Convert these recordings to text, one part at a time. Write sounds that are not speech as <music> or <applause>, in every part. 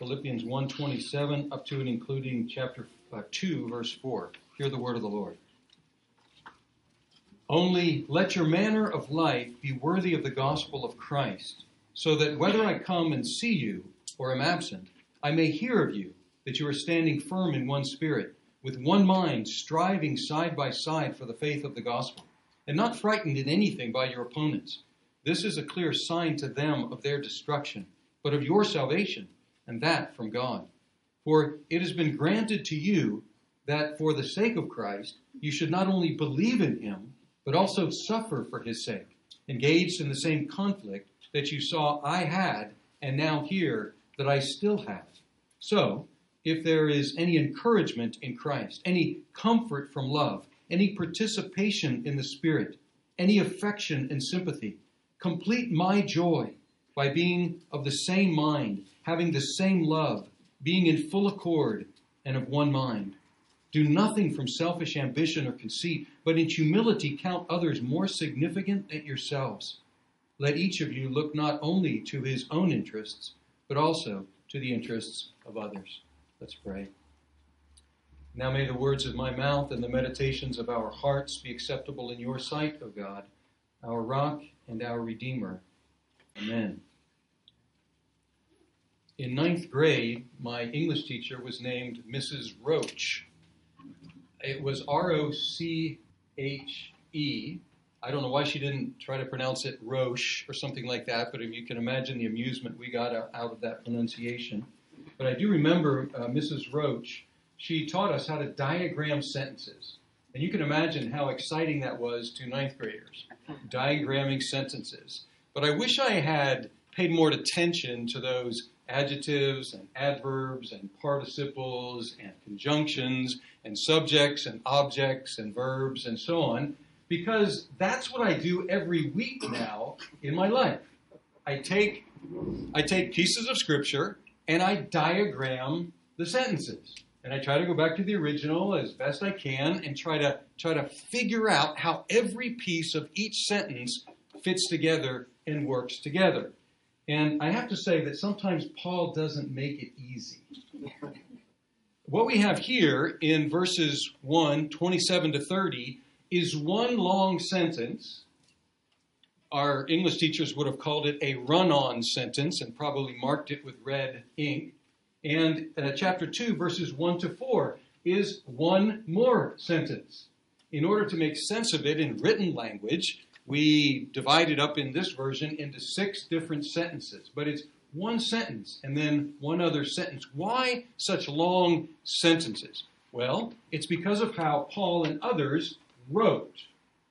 Philippians 1:27 up to and including chapter uh, 2 verse 4. Hear the word of the Lord. Only let your manner of life be worthy of the gospel of Christ, so that whether I come and see you or am absent, I may hear of you that you are standing firm in one spirit, with one mind, striving side by side for the faith of the gospel, and not frightened in anything by your opponents. This is a clear sign to them of their destruction, but of your salvation, and that from God. For it has been granted to you that for the sake of Christ, you should not only believe in him, but also suffer for his sake, engaged in the same conflict that you saw I had and now hear that I still have. So, if there is any encouragement in Christ, any comfort from love, any participation in the Spirit, any affection and sympathy, complete my joy by being of the same mind, having the same love, being in full accord and of one mind. Do nothing from selfish ambition or conceit, but in humility count others more significant than yourselves. Let each of you look not only to his own interests, but also to the interests of others. Let's pray. Now may the words of my mouth and the meditations of our hearts be acceptable in your sight, O God, our rock and our redeemer. Amen. In ninth grade, my English teacher was named Mrs. Roach. It was R O C H E. I don't know why she didn't try to pronounce it Roche or something like that, but if you can imagine the amusement we got out of that pronunciation. But I do remember uh, Mrs. Roach, she taught us how to diagram sentences. And you can imagine how exciting that was to ninth graders, diagramming sentences. But I wish I had paid more attention to those adjectives and adverbs and participles and conjunctions and subjects and objects and verbs and so on, because that's what I do every week now in my life. I take, I take pieces of scripture and I diagram the sentences. And I try to go back to the original as best I can and try to try to figure out how every piece of each sentence fits together and works together. And I have to say that sometimes Paul doesn't make it easy. what we have here in verses 1, 27 to 30, is one long sentence. Our English teachers would have called it a run on sentence and probably marked it with red ink. And uh, chapter 2, verses 1 to 4, is one more sentence. In order to make sense of it in written language, we divide it up in this version into six different sentences, but it's one sentence and then one other sentence. Why such long sentences? Well, it's because of how Paul and others wrote.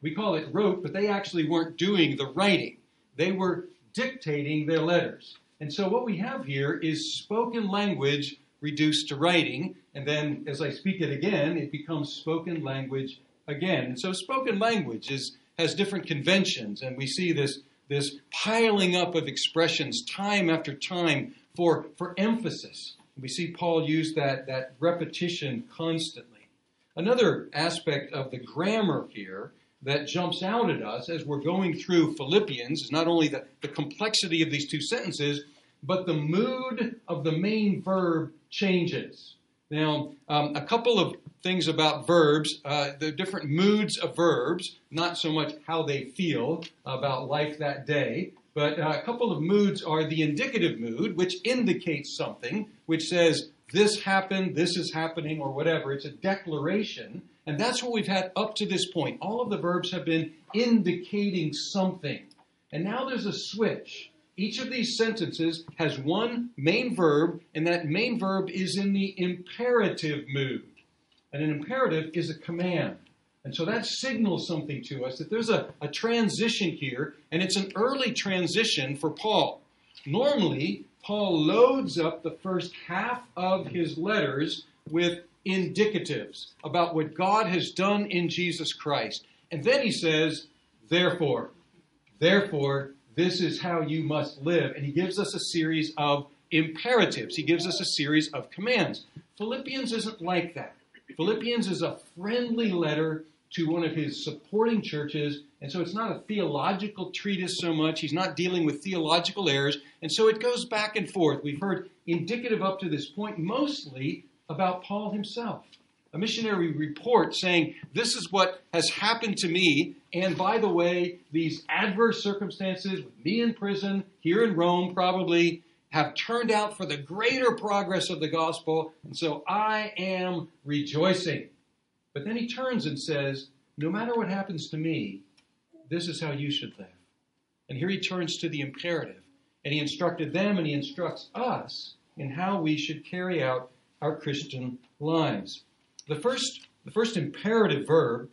We call it wrote, but they actually weren't doing the writing. They were dictating their letters. And so what we have here is spoken language reduced to writing, and then as I speak it again, it becomes spoken language again. And so spoken language is has different conventions, and we see this, this piling up of expressions time after time for, for emphasis. We see Paul use that, that repetition constantly. Another aspect of the grammar here that jumps out at us as we're going through Philippians is not only the, the complexity of these two sentences, but the mood of the main verb changes. Now, um, a couple of things about verbs, uh, the different moods of verbs, not so much how they feel about life that day, but uh, a couple of moods are the indicative mood, which indicates something, which says, this happened, this is happening, or whatever. It's a declaration. And that's what we've had up to this point. All of the verbs have been indicating something. And now there's a switch. Each of these sentences has one main verb, and that main verb is in the imperative mood. And an imperative is a command. And so that signals something to us that there's a, a transition here, and it's an early transition for Paul. Normally, Paul loads up the first half of his letters with indicatives about what God has done in Jesus Christ. And then he says, therefore, therefore, this is how you must live. And he gives us a series of imperatives. He gives us a series of commands. Philippians isn't like that. Philippians is a friendly letter to one of his supporting churches, and so it's not a theological treatise so much. He's not dealing with theological errors. And so it goes back and forth. We've heard indicative up to this point, mostly about Paul himself. A missionary report saying, This is what has happened to me. And by the way, these adverse circumstances with me in prison, here in Rome probably, have turned out for the greater progress of the gospel. And so I am rejoicing. But then he turns and says, No matter what happens to me, this is how you should live. And here he turns to the imperative. And he instructed them and he instructs us in how we should carry out our Christian lives. The first, the first imperative verb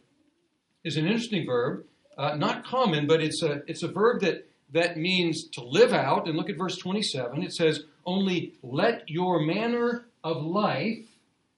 is an interesting verb, uh, not common, but it's a, it's a verb that, that means to live out. And look at verse 27. It says, Only let your manner of life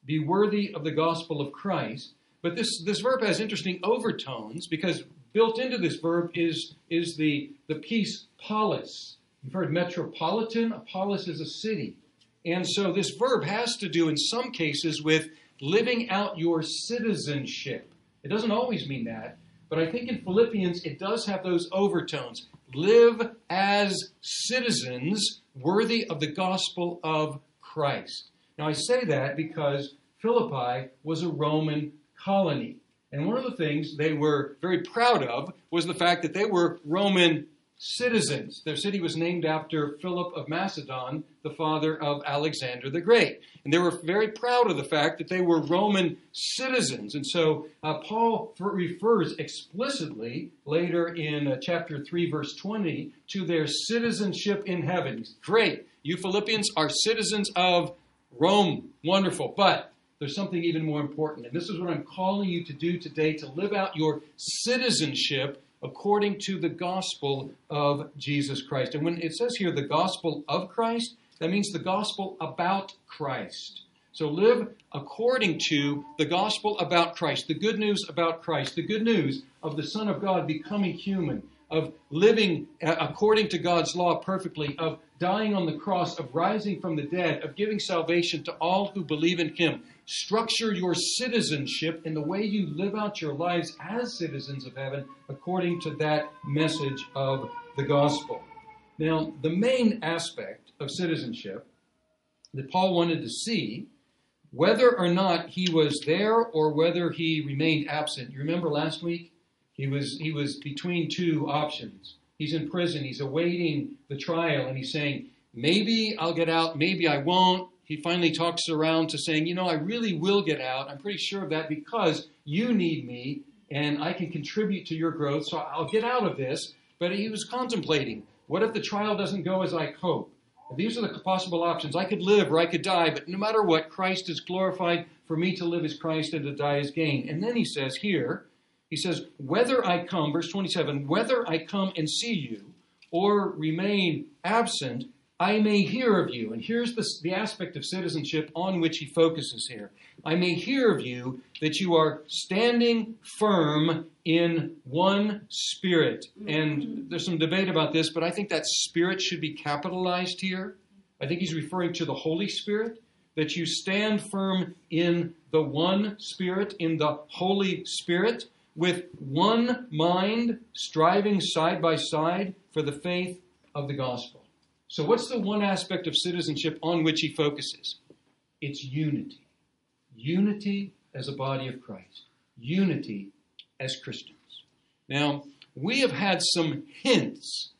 be worthy of the gospel of Christ. But this, this verb has interesting overtones because built into this verb is, is the, the piece polis. You've heard metropolitan. A polis is a city. And so this verb has to do in some cases with living out your citizenship. It doesn't always mean that, but I think in Philippians it does have those overtones. Live as citizens worthy of the gospel of Christ. Now I say that because Philippi was a Roman colony. And one of the things they were very proud of was the fact that they were Roman citizens. Their city was named after Philip of Macedon, the father of Alexander the Great. And they were very proud of the fact that they were Roman citizens. And so uh, Paul refers explicitly later in uh, chapter 3, verse 20, to their citizenship in heaven. Great. You Philippians are citizens of Rome. Wonderful. But there's something even more important. And this is what I'm calling you to do today to live out your citizenship according to the gospel of Jesus Christ. And when it says here the gospel of Christ, that means the gospel about Christ. So live according to the gospel about Christ, the good news about Christ, the good news of the Son of God becoming human, of living uh, according to God's law perfectly, of dying on the cross, of rising from the dead, of giving salvation to all who believe in Him. Structure your citizenship in the way you live out your lives as citizens of heaven according to that message of the gospel. Now, the main aspect of citizenship that Paul wanted to see, whether or not he was there or whether he remained absent. You remember last week? He was, he was between two options. He's in prison, he's awaiting the trial, and he's saying, maybe I'll get out, maybe I won't he finally talks around to saying, you know, I really will get out. I'm pretty sure of that because you need me and I can contribute to your growth. So I'll get out of this. But he was contemplating, what if the trial doesn't go as I hope? These are the possible options. I could live or I could die, but no matter what, Christ is glorified. For me to live is Christ and to die is gain. And then he says here, he says, whether I come, verse 27, whether I come and see you or remain absent, I may hear of you. And here's the, the aspect of citizenship on which he focuses here. I may hear of you that you are standing firm in one spirit. And there's some debate about this, but I think that spirit should be capitalized here. I think he's referring to the Holy Spirit, that you stand firm in the one Spirit, in the Holy Spirit, with one mind, striving side by side for the faith of the gospel. So, what's the one aspect of citizenship on which he focuses? It's unity. Unity as a body of Christ, unity as Christians. Now, we have had some hints,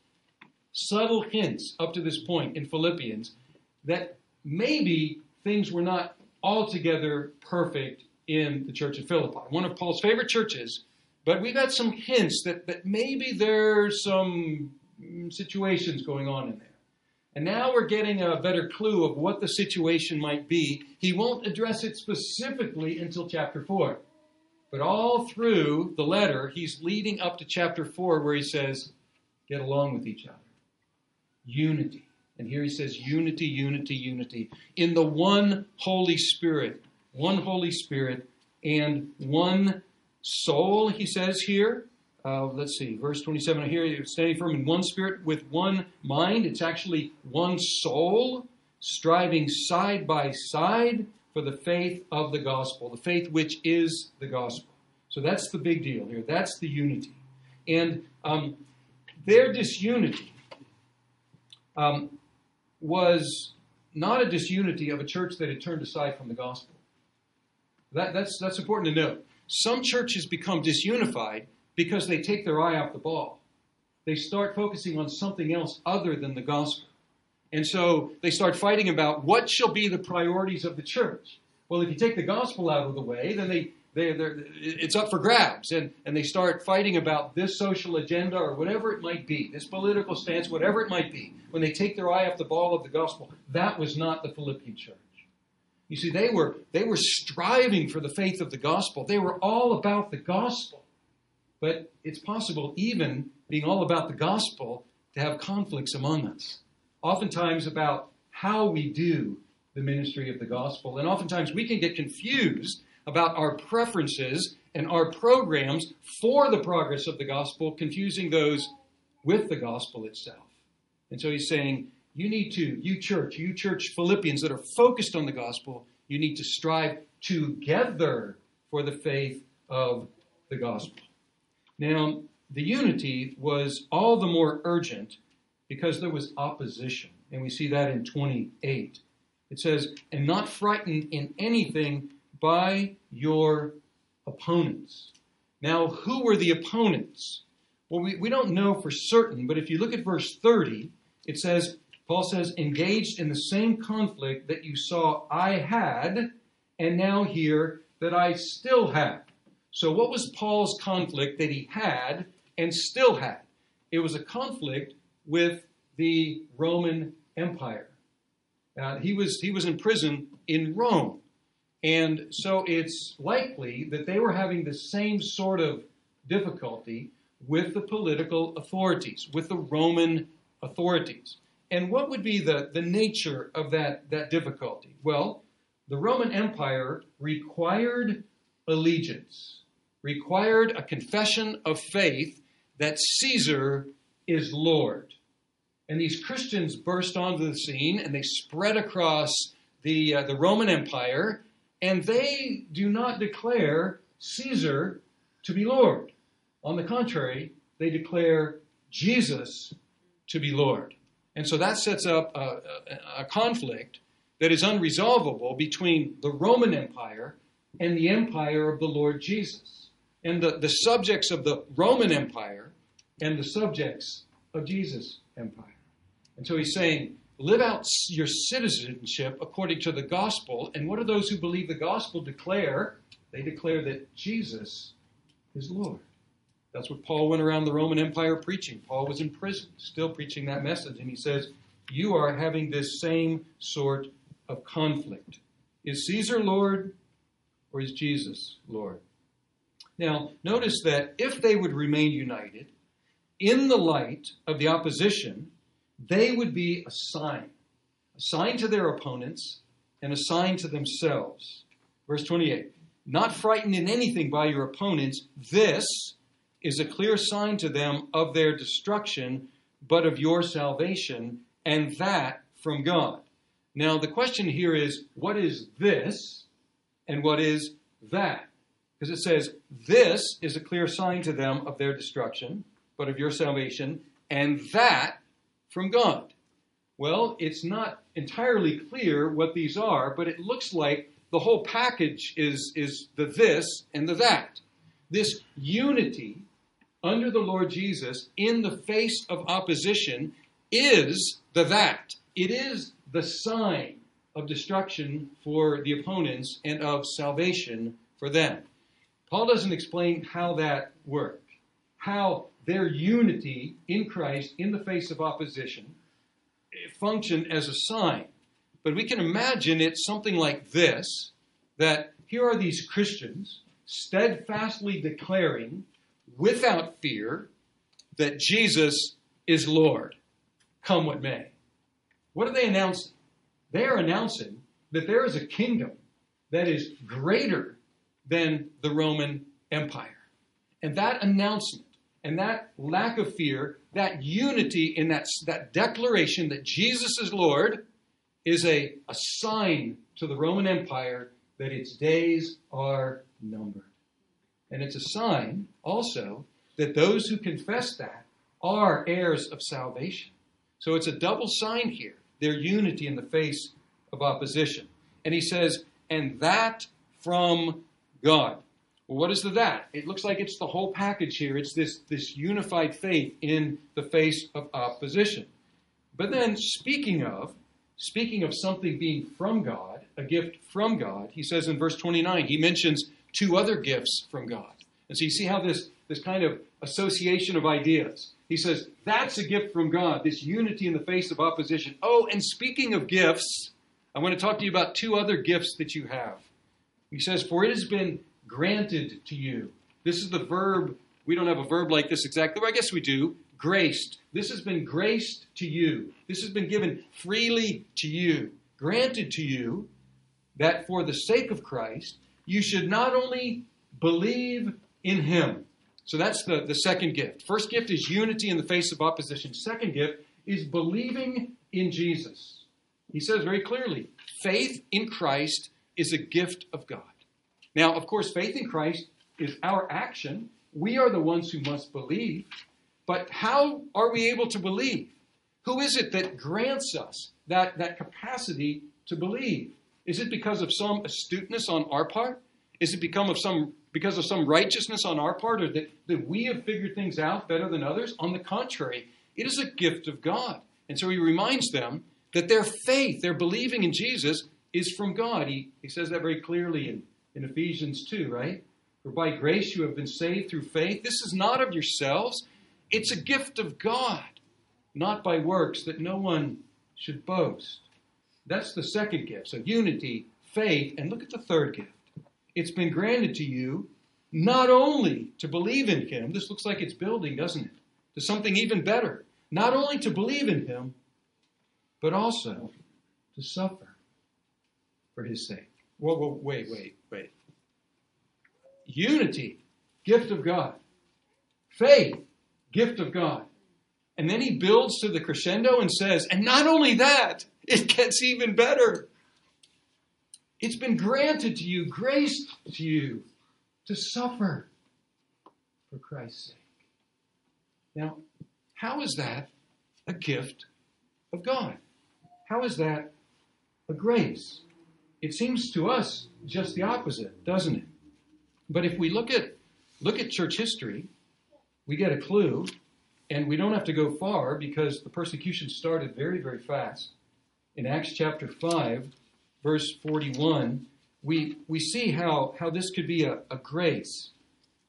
subtle hints up to this point in Philippians that maybe things were not altogether perfect in the church of Philippi, one of Paul's favorite churches. But we've had some hints that, that maybe there's some situations going on in there. And now we're getting a better clue of what the situation might be. He won't address it specifically until chapter 4. But all through the letter, he's leading up to chapter 4 where he says, get along with each other. Unity. And here he says, unity, unity, unity. In the one Holy Spirit. One Holy Spirit and one soul, he says here. Uh, let's see, verse 27 here, you're standing firm in one spirit with one mind. It's actually one soul striving side by side for the faith of the gospel, the faith which is the gospel. So that's the big deal here. That's the unity. And um, their disunity um, was not a disunity of a church that had turned aside from the gospel. That, that's, that's important to note. Some churches become disunified because they take their eye off the ball. They start focusing on something else other than the gospel. And so they start fighting about what shall be the priorities of the church. Well, if you take the gospel out of the way, then they, they it's up for grabs. And, and they start fighting about this social agenda or whatever it might be, this political stance, whatever it might be. When they take their eye off the ball of the gospel, that was not the Philippian church. You see, they were, they were striving for the faith of the gospel. They were all about the gospel. But it's possible, even being all about the gospel, to have conflicts among us. Oftentimes about how we do the ministry of the gospel. And oftentimes we can get confused about our preferences and our programs for the progress of the gospel, confusing those with the gospel itself. And so he's saying, you need to, you church, you church Philippians that are focused on the gospel, you need to strive together for the faith of the gospel. Now, the unity was all the more urgent because there was opposition. And we see that in 28. It says, and not frightened in anything by your opponents. Now, who were the opponents? Well, we, we don't know for certain, but if you look at verse 30, it says, Paul says, engaged in the same conflict that you saw I had, and now hear that I still have. So, what was Paul's conflict that he had and still had? It was a conflict with the Roman Empire. Uh, he was he was in prison in Rome, and so it's likely that they were having the same sort of difficulty with the political authorities, with the Roman authorities. And what would be the, the nature of that, that difficulty? Well, the Roman Empire required allegiance, required a confession of faith that Caesar is Lord. And these Christians burst onto the scene and they spread across the, uh, the Roman Empire, and they do not declare Caesar to be Lord. On the contrary, they declare Jesus to be Lord. And so that sets up a, a, a conflict that is unresolvable between the Roman Empire and the empire of the Lord Jesus. And the, the subjects of the Roman Empire and the subjects of Jesus' empire. And so he's saying, live out your citizenship according to the gospel. And what do those who believe the gospel declare? They declare that Jesus is Lord. That's what Paul went around the Roman Empire preaching. Paul was in prison, still preaching that message. And he says, You are having this same sort of conflict. Is Caesar Lord or is Jesus Lord? Now, notice that if they would remain united in the light of the opposition, they would be a sign, a sign to their opponents and a sign to themselves. Verse 28 Not frightened in anything by your opponents, this is a clear sign to them of their destruction, but of your salvation, and that from God. Now, the question here is what is this and what is that? Because it says, This is a clear sign to them of their destruction, but of your salvation, and that from God. Well, it's not entirely clear what these are, but it looks like the whole package is, is the this and the that. This unity under the Lord Jesus in the face of opposition is the that. It is the sign of destruction for the opponents and of salvation for them. Paul doesn't explain how that worked, how their unity in Christ in the face of opposition functioned as a sign. But we can imagine it's something like this that here are these Christians steadfastly declaring without fear that Jesus is Lord, come what may. What are they announcing? They are announcing that there is a kingdom that is greater than the Roman Empire. And that announcement and that lack of fear, that unity in that, that declaration that Jesus is Lord, is a, a sign to the Roman Empire that its days are numbered. And it's a sign also that those who confess that are heirs of salvation. So it's a double sign here. their unity in the face of opposition. And he says, and that from God. Well, what is the that? It looks like it's the whole package here. It's this, this unified faith in the face of opposition. But then, speaking of, speaking of something being from God, a gift from God, he says in verse 29, he mentions two other gifts from God. And so you see how this, this kind of association of ideas. He says, that's a gift from God, this unity in the face of opposition. Oh, and speaking of gifts, I want to talk to you about two other gifts that you have. He says, For it has been granted to you. This is the verb. We don't have a verb like this exactly. Well, I guess we do. Graced. This has been graced to you. This has been given freely to you, granted to you, that for the sake of Christ, you should not only believe in him. So that's the, the second gift. First gift is unity in the face of opposition. Second gift is believing in Jesus. He says very clearly faith in Christ is a gift of God. Now, of course, faith in Christ is our action. We are the ones who must believe. But how are we able to believe? Who is it that grants us that, that capacity to believe? Is it because of some astuteness on our part? Is it become of some because of some righteousness on our part or that, that we have figured things out better than others? On the contrary, it is a gift of God. And so he reminds them that their faith, their believing in Jesus, is from God. He, he says that very clearly in, in Ephesians 2, right? For by grace you have been saved through faith. This is not of yourselves, it's a gift of God, not by works, that no one should boast. That's the second gift. So unity, faith, and look at the third gift. It's been granted to you not only to believe in him, this looks like it's building, doesn't it? To something even better. Not only to believe in him, but also to suffer for his sake. Whoa, whoa, wait, wait, wait. Unity, gift of God. Faith, gift of God. And then he builds to the crescendo and says, and not only that, it gets even better. It's been granted to you, graced to you, to suffer for Christ's sake. Now, how is that a gift of God? How is that a grace? It seems to us just the opposite, doesn't it? But if we look at look at church history, we get a clue, and we don't have to go far because the persecution started very, very fast. In Acts chapter 5, verse 41, we, we see how, how this could be a, a grace.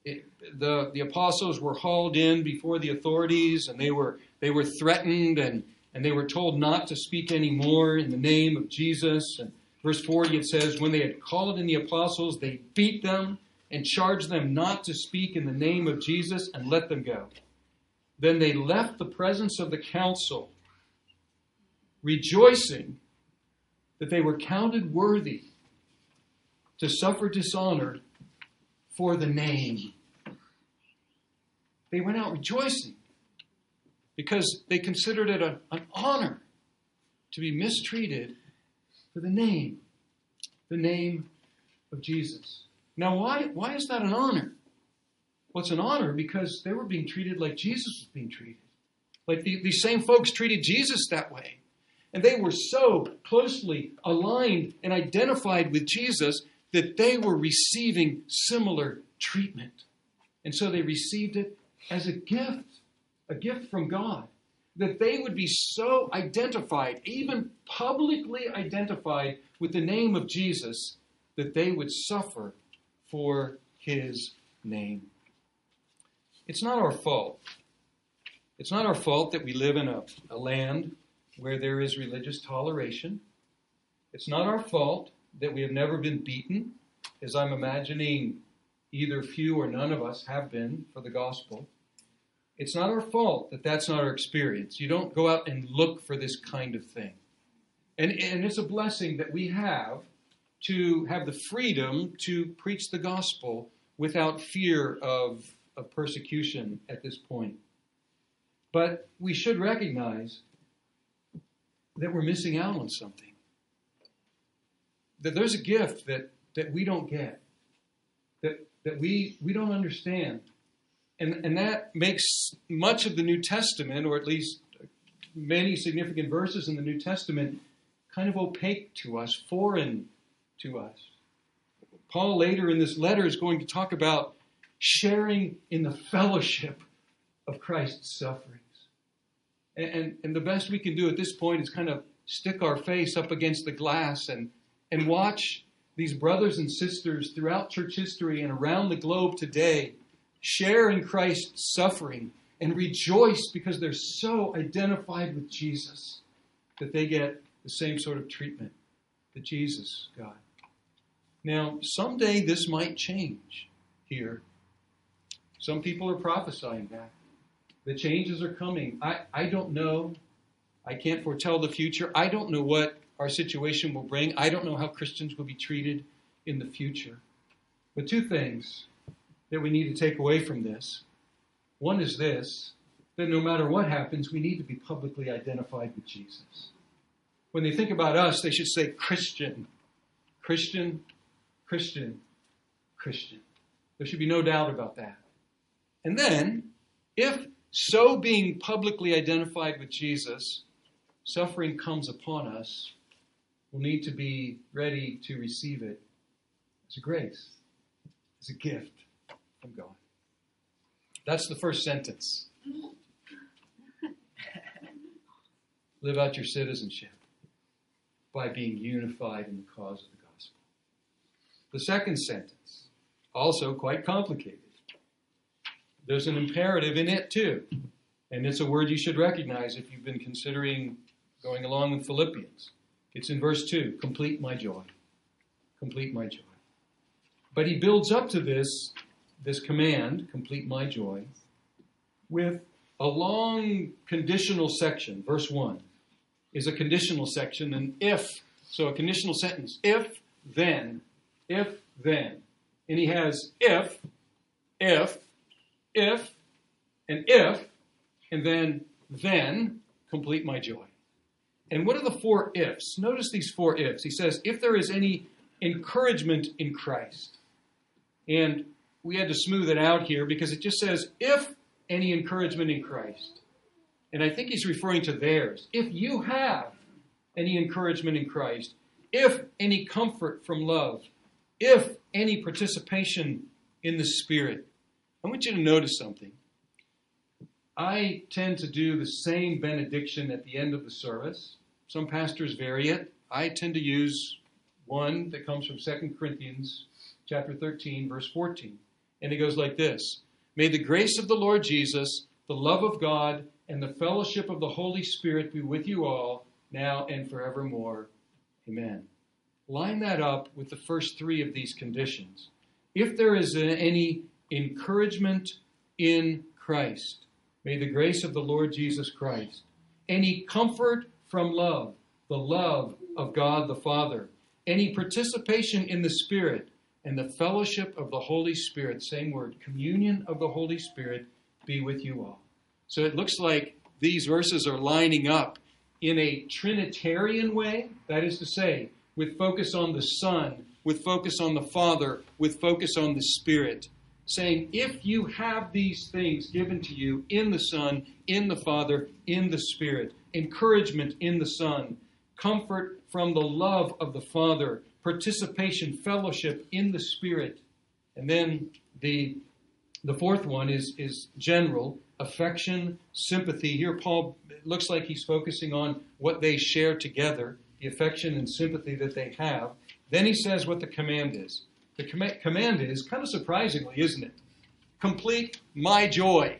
It, the, the apostles were hauled in before the authorities and they were, they were threatened and, and they were told not to speak anymore in the name of Jesus. And verse 40 it says, When they had called in the apostles, they beat them and charged them not to speak in the name of Jesus and let them go. Then they left the presence of the council, rejoicing that they were counted worthy to suffer dishonor for the name. They went out rejoicing because they considered it a, an honor to be mistreated for the name, the name of Jesus. Now, why, why is that an honor? Well, it's an honor because they were being treated like Jesus was being treated. Like the, these same folks treated Jesus that way. And they were so closely aligned and identified with Jesus that they were receiving similar treatment. And so they received it as a gift, a gift from God, that they would be so identified, even publicly identified with the name of Jesus, that they would suffer for his name. It's not our fault. It's not our fault that we live in a, a land where there is religious toleration. It's not our fault that we have never been beaten, as I'm imagining either few or none of us have been for the gospel. It's not our fault that that's not our experience. You don't go out and look for this kind of thing. And, and it's a blessing that we have to have the freedom to preach the gospel without fear of, of persecution at this point. But we should recognize that we're missing out on something. That there's a gift that, that we don't get, that, that we, we don't understand. And, and that makes much of the New Testament, or at least many significant verses in the New Testament kind of opaque to us, foreign to us. Paul later in this letter is going to talk about sharing in the fellowship of Christ's sufferings. And, and, the best we can do at this point is kind of stick our face up against the glass and, and watch these brothers and sisters throughout church history and around the globe today share in Christ's suffering and rejoice because they're so identified with Jesus that they get the same sort of treatment that Jesus got. Now, someday this might change here. Some people are prophesying that. The changes are coming. I, I don't know. I can't foretell the future. I don't know what our situation will bring. I don't know how Christians will be treated in the future. But two things that we need to take away from this. One is this that no matter what happens, we need to be publicly identified with Jesus. When they think about us, they should say Christian, Christian, Christian, Christian. There should be no doubt about that. And then, if so being publicly identified with Jesus, suffering comes upon us, we'll need to be ready to receive it as a grace, as a gift from God. That's the first sentence. <laughs> Live out your citizenship by being unified in the cause of the gospel. The second sentence, also quite complicated. There's an imperative in it too. And it's a word you should recognize if you've been considering going along with Philippians. It's in verse 2 complete my joy. Complete my joy. But he builds up to this, this command, complete my joy, with a long conditional section. Verse 1 is a conditional section, and if, so a conditional sentence, if, then, if, then. And he has if, if, if, and if, and then, then, complete my joy. And what are the four ifs? Notice these four ifs. He says, if there is any encouragement in Christ. And we had to smooth it out here because it just says, if any encouragement in Christ. And I think he's referring to theirs. If you have any encouragement in Christ, if any comfort from love, if any participation in the Spirit, I want you to notice something. I tend to do the same benediction at the end of the service. Some pastors vary it. I tend to use one that comes from 2 Corinthians chapter 13 verse 14. And it goes like this: May the grace of the Lord Jesus, the love of God, and the fellowship of the Holy Spirit be with you all, now and forevermore. Amen. Line that up with the first three of these conditions. If there is any encouragement in Christ, may the grace of the Lord Jesus Christ, any comfort from love, the love of God the Father, any participation in the Spirit, and the fellowship of the Holy Spirit, same word, communion of the Holy Spirit, be with you all. So it looks like these verses are lining up in a Trinitarian way, that is to say, with focus on the Son, with focus on the Father, with focus on the Spirit, saying, if you have these things given to you in the Son, in the Father, in the Spirit, encouragement in the Son, comfort from the love of the Father, participation, fellowship in the Spirit, and then the the fourth one is, is general affection, sympathy. Here, Paul looks like he's focusing on what they share together, the affection and sympathy that they have. Then he says what the command is. The com- command is, kind of surprisingly, isn't it? Complete my joy.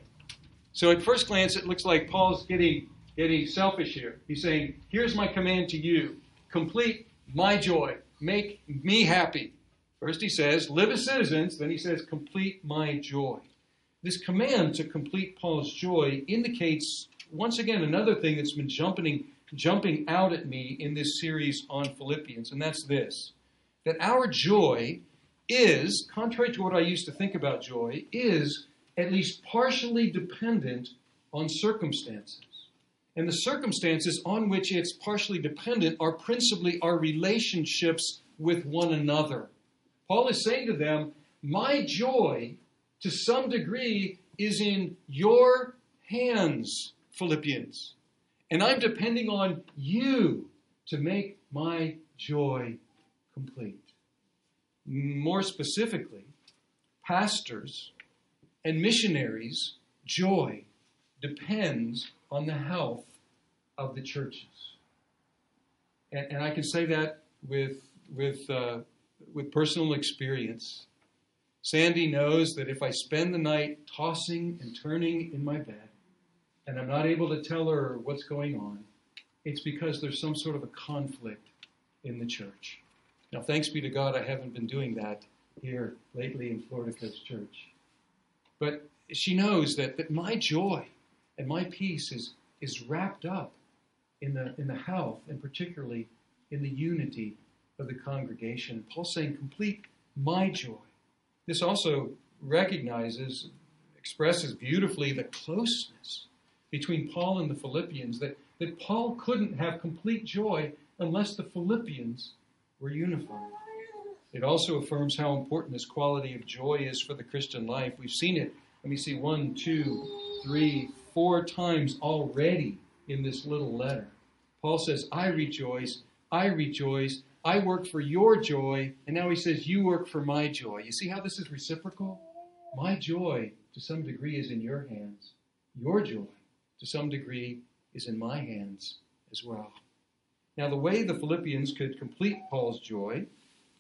So at first glance, it looks like Paul's getting, getting selfish here. He's saying, Here's my command to you complete my joy, make me happy. First he says, live as citizens. Then he says, complete my joy. This command to complete Paul's joy indicates, once again, another thing that's been jumping, jumping out at me in this series on Philippians, and that's this that our joy is, contrary to what I used to think about joy, is at least partially dependent on circumstances. And the circumstances on which it's partially dependent are principally our relationships with one another. Paul is saying to them, My joy, to some degree, is in your hands, Philippians. And I'm depending on you to make my joy complete. More specifically, pastors and missionaries' joy depends on the health of the churches. And, and I can say that with, with, uh, with personal experience. Sandy knows that if I spend the night tossing and turning in my bed and I'm not able to tell her what's going on, it's because there's some sort of a conflict in the church. Now, thanks be to God, I haven't been doing that here lately in Florida Coast Church. But she knows that, that my joy and my peace is, is wrapped up in the, in the health and particularly in the unity of the congregation. Paul's saying, complete my joy. This also recognizes, expresses beautifully the closeness between Paul and the Philippians, that, that Paul couldn't have complete joy unless the Philippians were unified. It also affirms how important this quality of joy is for the Christian life. We've seen it, let me see, one, two, three, four times already in this little letter. Paul says, I rejoice, I rejoice, I work for your joy, and now he says, You work for my joy. You see how this is reciprocal? My joy, to some degree, is in your hands. Your joy, to some degree, is in my hands as well. Now, the way the Philippians could complete Paul's joy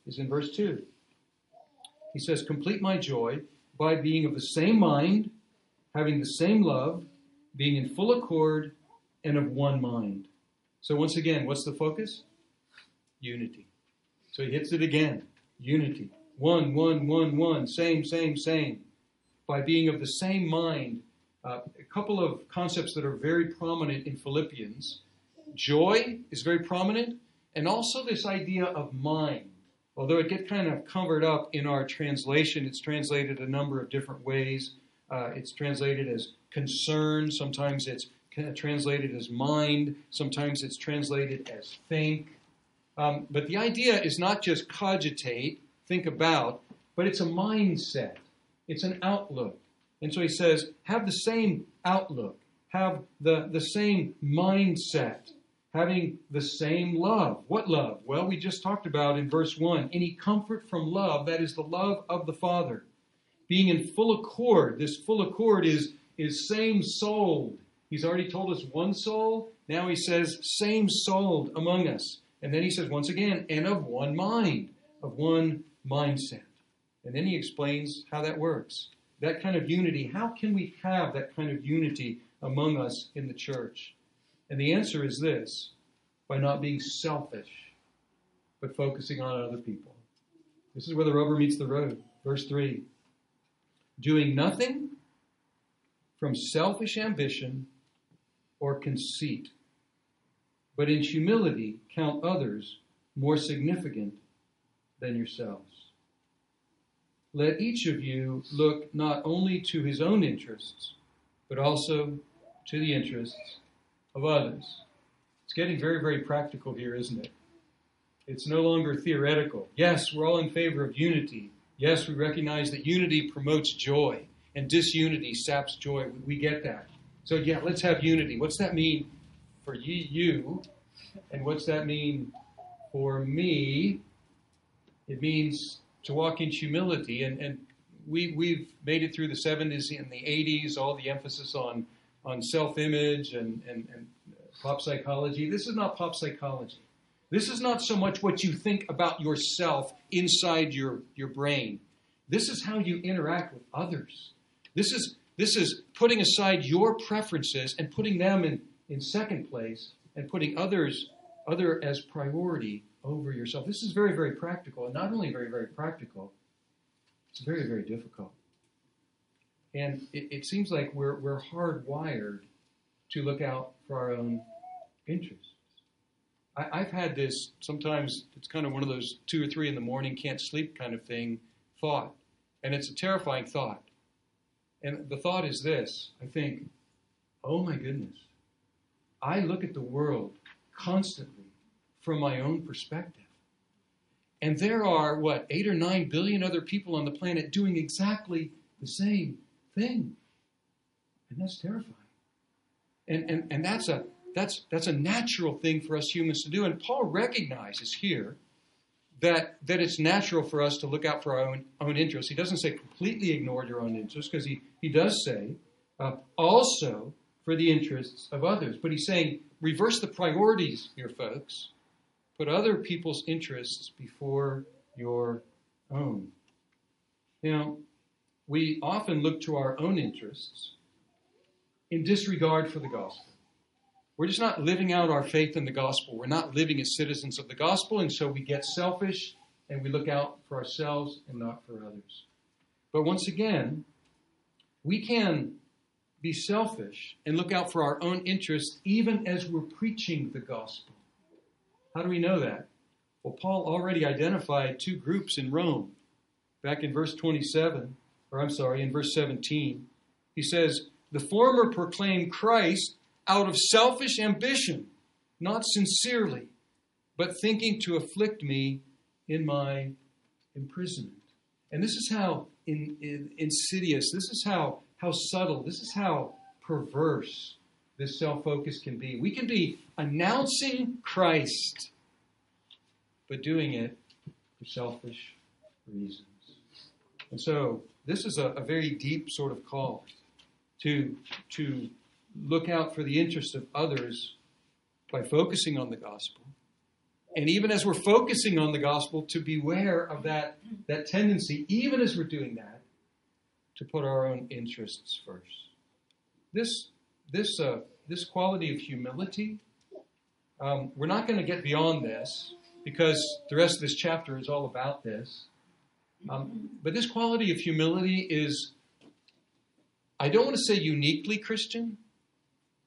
is in verse 2. He says, Complete my joy by being of the same mind, having the same love, being in full accord, and of one mind. So, once again, what's the focus? Unity. So he hits it again unity. One, one, one, one, same, same, same. By being of the same mind. Uh, a couple of concepts that are very prominent in Philippians. Joy is very prominent, and also this idea of mind. Although it gets kind of covered up in our translation, it's translated a number of different ways. Uh, it's translated as concern, sometimes it's translated as mind, sometimes it's translated as think. Um, but the idea is not just cogitate, think about, but it's a mindset, it's an outlook. And so he says, have the same outlook, have the, the same mindset, having the same love. What love? Well, we just talked about in verse 1 any comfort from love, that is the love of the Father. Being in full accord, this full accord is, is same souled, He's already told us one soul. Now he says, same soul among us. And then he says, once again, and of one mind, of one mindset. And then he explains how that works. That kind of unity, how can we have that kind of unity among us in the church? And the answer is this by not being selfish, but focusing on other people. This is where the rubber meets the road. Verse 3 Doing nothing from selfish ambition or conceit, but in humility count others more significant than yourselves. Let each of you look not only to his own interests, but also to the interests of others. It's getting very, very practical here, isn't it? It's no longer theoretical. Yes, we're all in favor of unity. Yes, we recognize that unity promotes joy and disunity saps joy. We get that. So yeah, let's have unity. What's that mean for you, you? And what's that mean for me? It means to walk in humility. And, and we, we've made it through the 70s and the 80s, all the emphasis on, on self-image and, and, and pop psychology. This is not pop psychology. This is not so much what you think about yourself inside your, your brain. This is how you interact with others. This is this is putting aside your preferences and putting them in, in second place and putting others other as priority over yourself. This is very, very practical. And not only very, very practical, it's very, very difficult. And it, it seems like we're, we're hardwired to look out for our own interests. I, I've had this, sometimes it's kind of one of those two or three in the morning, can't sleep kind of thing, thought. And it's a terrifying thought. And the thought is this I think, oh my goodness, I look at the world constantly from my own perspective. And there are, what, eight or nine billion other people on the planet doing exactly the same thing. And that's terrifying. And, and, and that's, a, that's, that's a natural thing for us humans to do. And Paul recognizes here that, that it's natural for us to look out for our own, own interests. He doesn't say completely ignore your own interests, because he, he does say uh, also for the interests of others. But he's saying reverse the priorities here, folks. Put other people's interests before your own. Now, we often look to our own interests in disregard for the gospel. We're just not living out our faith in the gospel. We're not living as citizens of the gospel, and so we get selfish and we look out for ourselves and not for others. But once again, we can be selfish and look out for our own interests even as we're preaching the gospel. How do we know that? Well, Paul already identified two groups in Rome. Back in verse 27, or I'm sorry, in verse 17, he says, The former proclaimed Christ out of selfish ambition, not sincerely, but thinking to afflict me in my imprisonment. And this is how in, in, insidious, this is how, how subtle, this is how perverse this self focus can be. We can be announcing Christ, but doing it for selfish reasons. And so, this is a, a very deep sort of call to, to look out for the interests of others by focusing on the gospel. And even as we're focusing on the gospel, to beware of that, that tendency, even as we're doing that, to put our own interests first. This, this, uh, this quality of humility, um, we're not going to get beyond this because the rest of this chapter is all about this. Um, but this quality of humility is, I don't want to say uniquely Christian,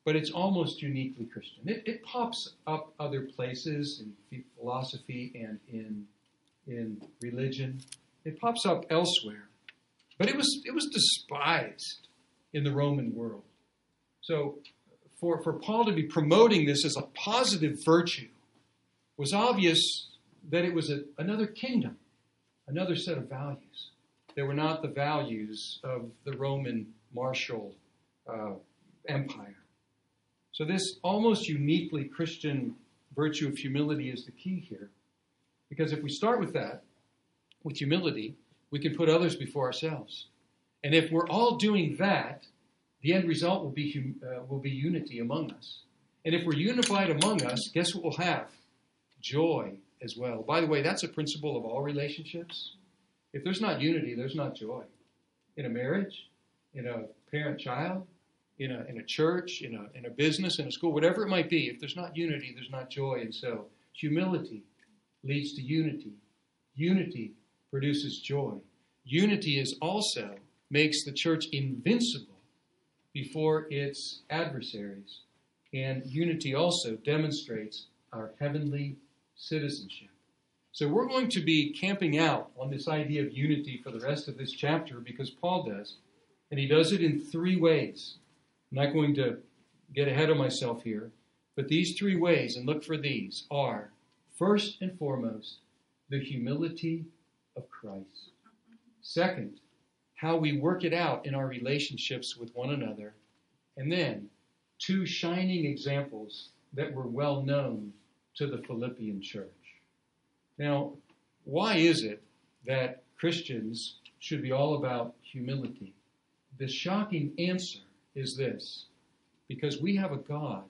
but it's almost uniquely Christian. It, it pops up other places in philosophy and in in religion. It pops up elsewhere, but it was it was despised in the Roman world. So, for for Paul to be promoting this as a positive virtue was obvious that it was a, another kingdom, another set of values. They were not the values of the Roman martial uh, empire. So, this almost uniquely Christian virtue of humility is the key here. Because if we start with that, with humility, we can put others before ourselves. And if we're all doing that, the end result will be, uh, will be unity among us. And if we're unified among us, guess what we'll have? Joy as well. By the way, that's a principle of all relationships. If there's not unity, there's not joy. In a marriage, in a parent child, in a, in a church, in a, in a business, in a school, whatever it might be, if there's not unity, there's not joy. And so humility leads to unity. Unity produces joy. Unity is also makes the church invincible before its adversaries. And unity also demonstrates our heavenly citizenship. So we're going to be camping out on this idea of unity for the rest of this chapter because Paul does. And he does it in three ways. I'm not going to get ahead of myself here, but these three ways, and look for these, are first and foremost, the humility of Christ. Second, how we work it out in our relationships with one another. And then, two shining examples that were well known to the Philippian church. Now, why is it that Christians should be all about humility? The shocking answer is this because we have a God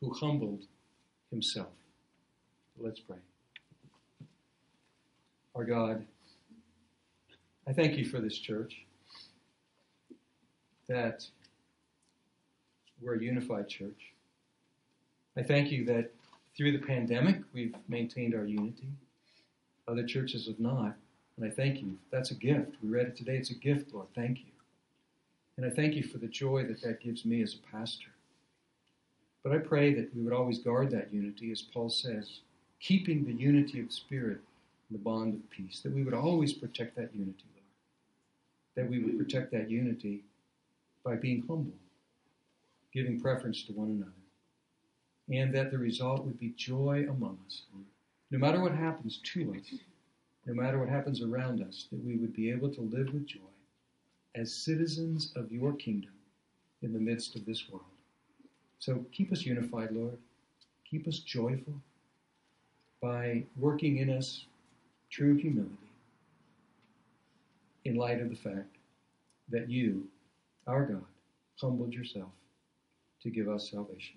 who humbled himself. Let's pray. Our God, I thank you for this church, that we're a unified church. I thank you that through the pandemic we've maintained our unity. Other churches have not. And I thank you. That's a gift. We read it today. It's a gift, Lord. Thank you. And I thank you for the joy that that gives me as a pastor. But I pray that we would always guard that unity, as Paul says, keeping the unity of spirit and the bond of peace, that we would always protect that unity, Lord. That we would protect that unity by being humble, giving preference to one another, and that the result would be joy among us. No matter what happens to us, no matter what happens around us, that we would be able to live with joy as citizens of your kingdom in the midst of this world. So keep us unified, Lord. Keep us joyful by working in us true humility in light of the fact that you, our God, humbled yourself to give us salvation.